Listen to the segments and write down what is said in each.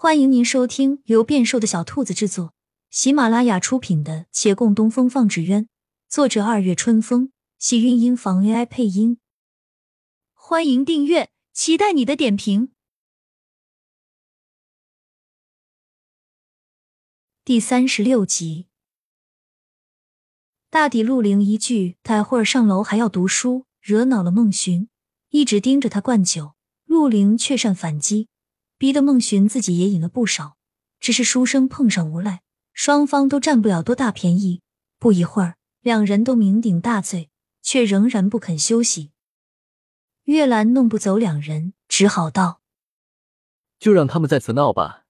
欢迎您收听由变瘦的小兔子制作、喜马拉雅出品的《且共东风放纸鸢》，作者二月春风，喜韵音房 AI 配音。欢迎订阅，期待你的点评。第三十六集，大抵陆凌一句“待会儿上楼还要读书”，惹恼了孟寻，一直盯着他灌酒。陆凌却善反击。逼得孟寻自己也饮了不少，只是书生碰上无赖，双方都占不了多大便宜。不一会儿，两人都酩酊大醉，却仍然不肯休息。月兰弄不走两人，只好道：“就让他们在此闹吧，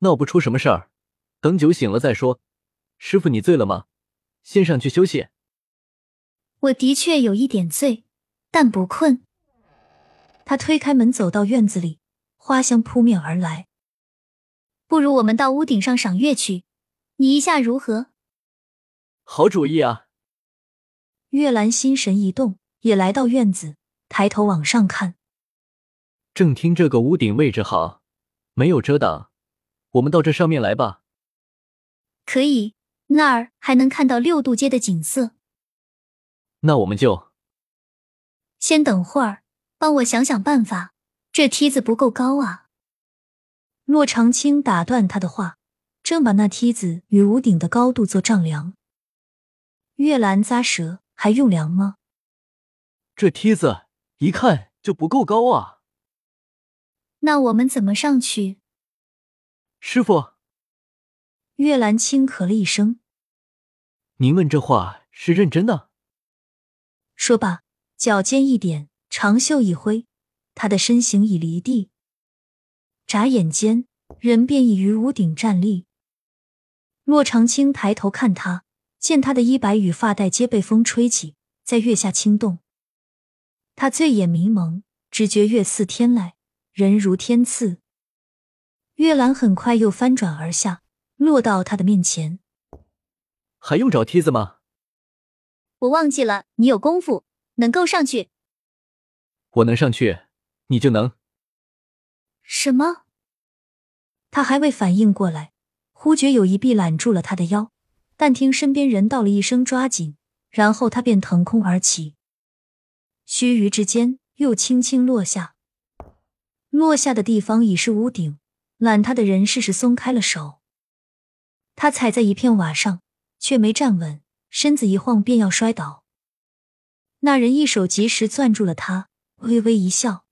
闹不出什么事儿，等酒醒了再说。师傅，你醉了吗？先上去休息。”我的确有一点醉，但不困。他推开门，走到院子里。花香扑面而来，不如我们到屋顶上赏月去，你意下如何？好主意啊！月兰心神一动，也来到院子，抬头往上看，正听这个屋顶位置好，没有遮挡，我们到这上面来吧。可以，那儿还能看到六渡街的景色。那我们就先等会儿，帮我想想办法。这梯子不够高啊！骆长青打断他的话，正把那梯子与屋顶的高度做丈量。月兰咂舌，还用量吗？这梯子一看就不够高啊！那我们怎么上去？师傅，月兰轻咳了一声。您问这话是认真的？说罢，脚尖一点，长袖一挥。他的身形已离地，眨眼间，人便已于屋顶站立。骆长青抬头看他，见他的衣摆与发带皆被风吹起，在月下轻动。他醉眼迷蒙，只觉月似天籁，人如天赐。月兰很快又翻转而下，落到他的面前。还用找梯子吗？我忘记了，你有功夫，能够上去。我能上去。你就能？什么？他还未反应过来，忽觉有一臂揽住了他的腰，但听身边人道了一声“抓紧”，然后他便腾空而起，须臾之间又轻轻落下。落下的地方已是屋顶，揽他的人适时松开了手。他踩在一片瓦上，却没站稳，身子一晃便要摔倒。那人一手及时攥住了他，微微一笑。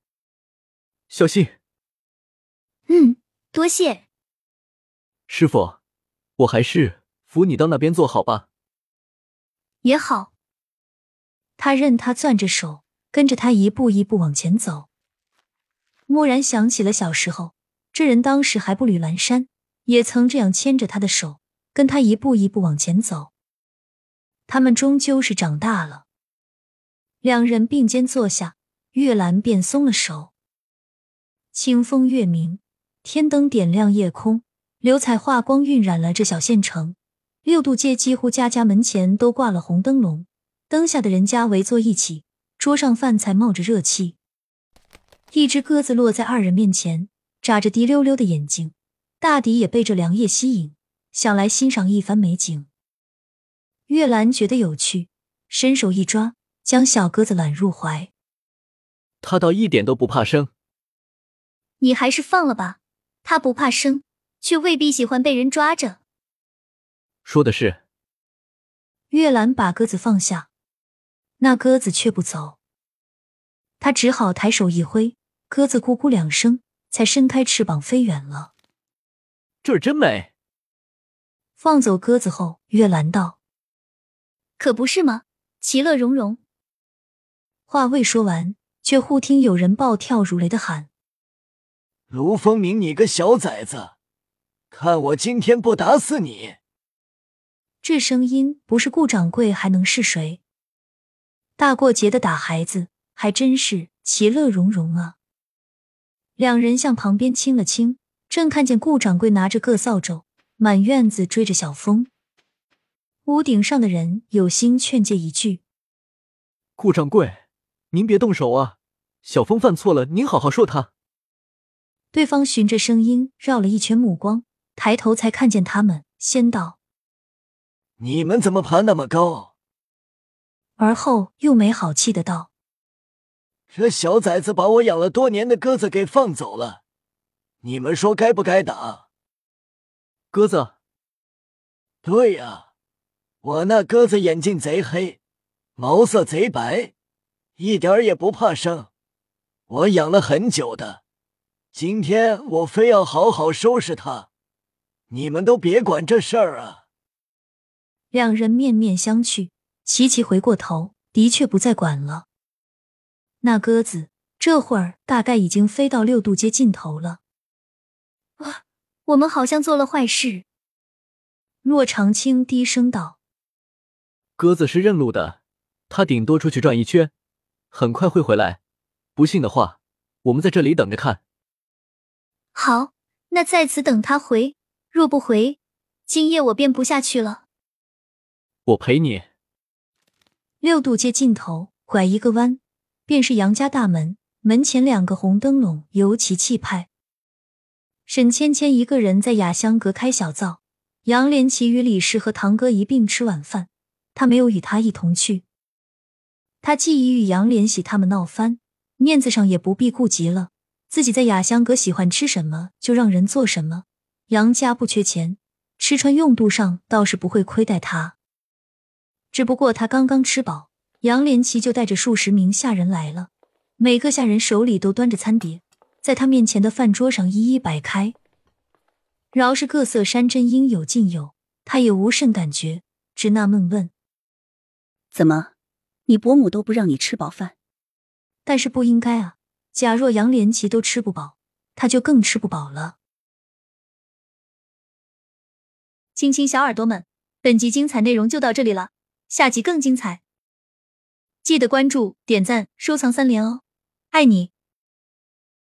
小心。嗯，多谢。师傅，我还是扶你到那边坐好吧。也好。他任他攥着手，跟着他一步一步往前走。蓦然想起了小时候，这人当时还不履阑珊，也曾这样牵着他的手，跟他一步一步往前走。他们终究是长大了。两人并肩坐下，月兰便松了手。清风月明，天灯点亮夜空，流彩画光晕染了这小县城。六渡街几乎家家门前都挂了红灯笼，灯下的人家围坐一起，桌上饭菜冒着热气。一只鸽子落在二人面前，眨着滴溜溜的眼睛，大抵也被这凉夜吸引，想来欣赏一番美景。月兰觉得有趣，伸手一抓，将小鸽子揽入怀。它倒一点都不怕生。你还是放了吧，他不怕生，却未必喜欢被人抓着。说的是。月兰把鸽子放下，那鸽子却不走。他只好抬手一挥，鸽子咕咕两声，才伸开翅膀飞远了。这儿真美。放走鸽子后，月兰道：“可不是吗？其乐融融。”话未说完，却忽听有人暴跳如雷的喊。卢风明，你个小崽子，看我今天不打死你！这声音不是顾掌柜还能是谁？大过节的打孩子，还真是其乐融融啊！两人向旁边亲了亲，正看见顾掌柜拿着个扫帚满院子追着小风。屋顶上的人有心劝诫一句：“顾掌柜，您别动手啊！小风犯错了，您好好说他。”对方循着声音绕了一圈目光，抬头才看见他们，先道：“你们怎么爬那么高？”而后又没好气的道：“这小崽子把我养了多年的鸽子给放走了，你们说该不该打？”鸽子。对呀，我那鸽子眼睛贼黑，毛色贼白，一点也不怕生，我养了很久的。今天我非要好好收拾他，你们都别管这事儿啊！两人面面相觑，齐齐回过头，的确不再管了。那鸽子这会儿大概已经飞到六渡街尽头了。啊，我们好像做了坏事。骆长青低声道：“鸽子是认路的，它顶多出去转一圈，很快会回来。不信的话，我们在这里等着看。”好，那在此等他回。若不回，今夜我便不下去了。我陪你。六渡街尽头，拐一个弯，便是杨家大门。门前两个红灯笼，尤其气派。沈芊芊一个人在雅香阁开小灶。杨连奇与李氏和堂哥一并吃晚饭，他没有与他一同去。他既已与杨连喜他们闹翻，面子上也不必顾及了。自己在雅香阁喜欢吃什么就让人做什么。杨家不缺钱，吃穿用度上倒是不会亏待他。只不过他刚刚吃饱，杨连奇就带着数十名下人来了，每个下人手里都端着餐碟，在他面前的饭桌上一一摆开。饶是各色山珍应有尽有，他也无甚感觉，只纳闷问：“怎么，你伯母都不让你吃饱饭？但是不应该啊！假若杨连奇都吃不饱，他就更吃不饱了。”亲亲小耳朵们，本集精彩内容就到这里了，下集更精彩，记得关注、点赞、收藏三连哦！爱你。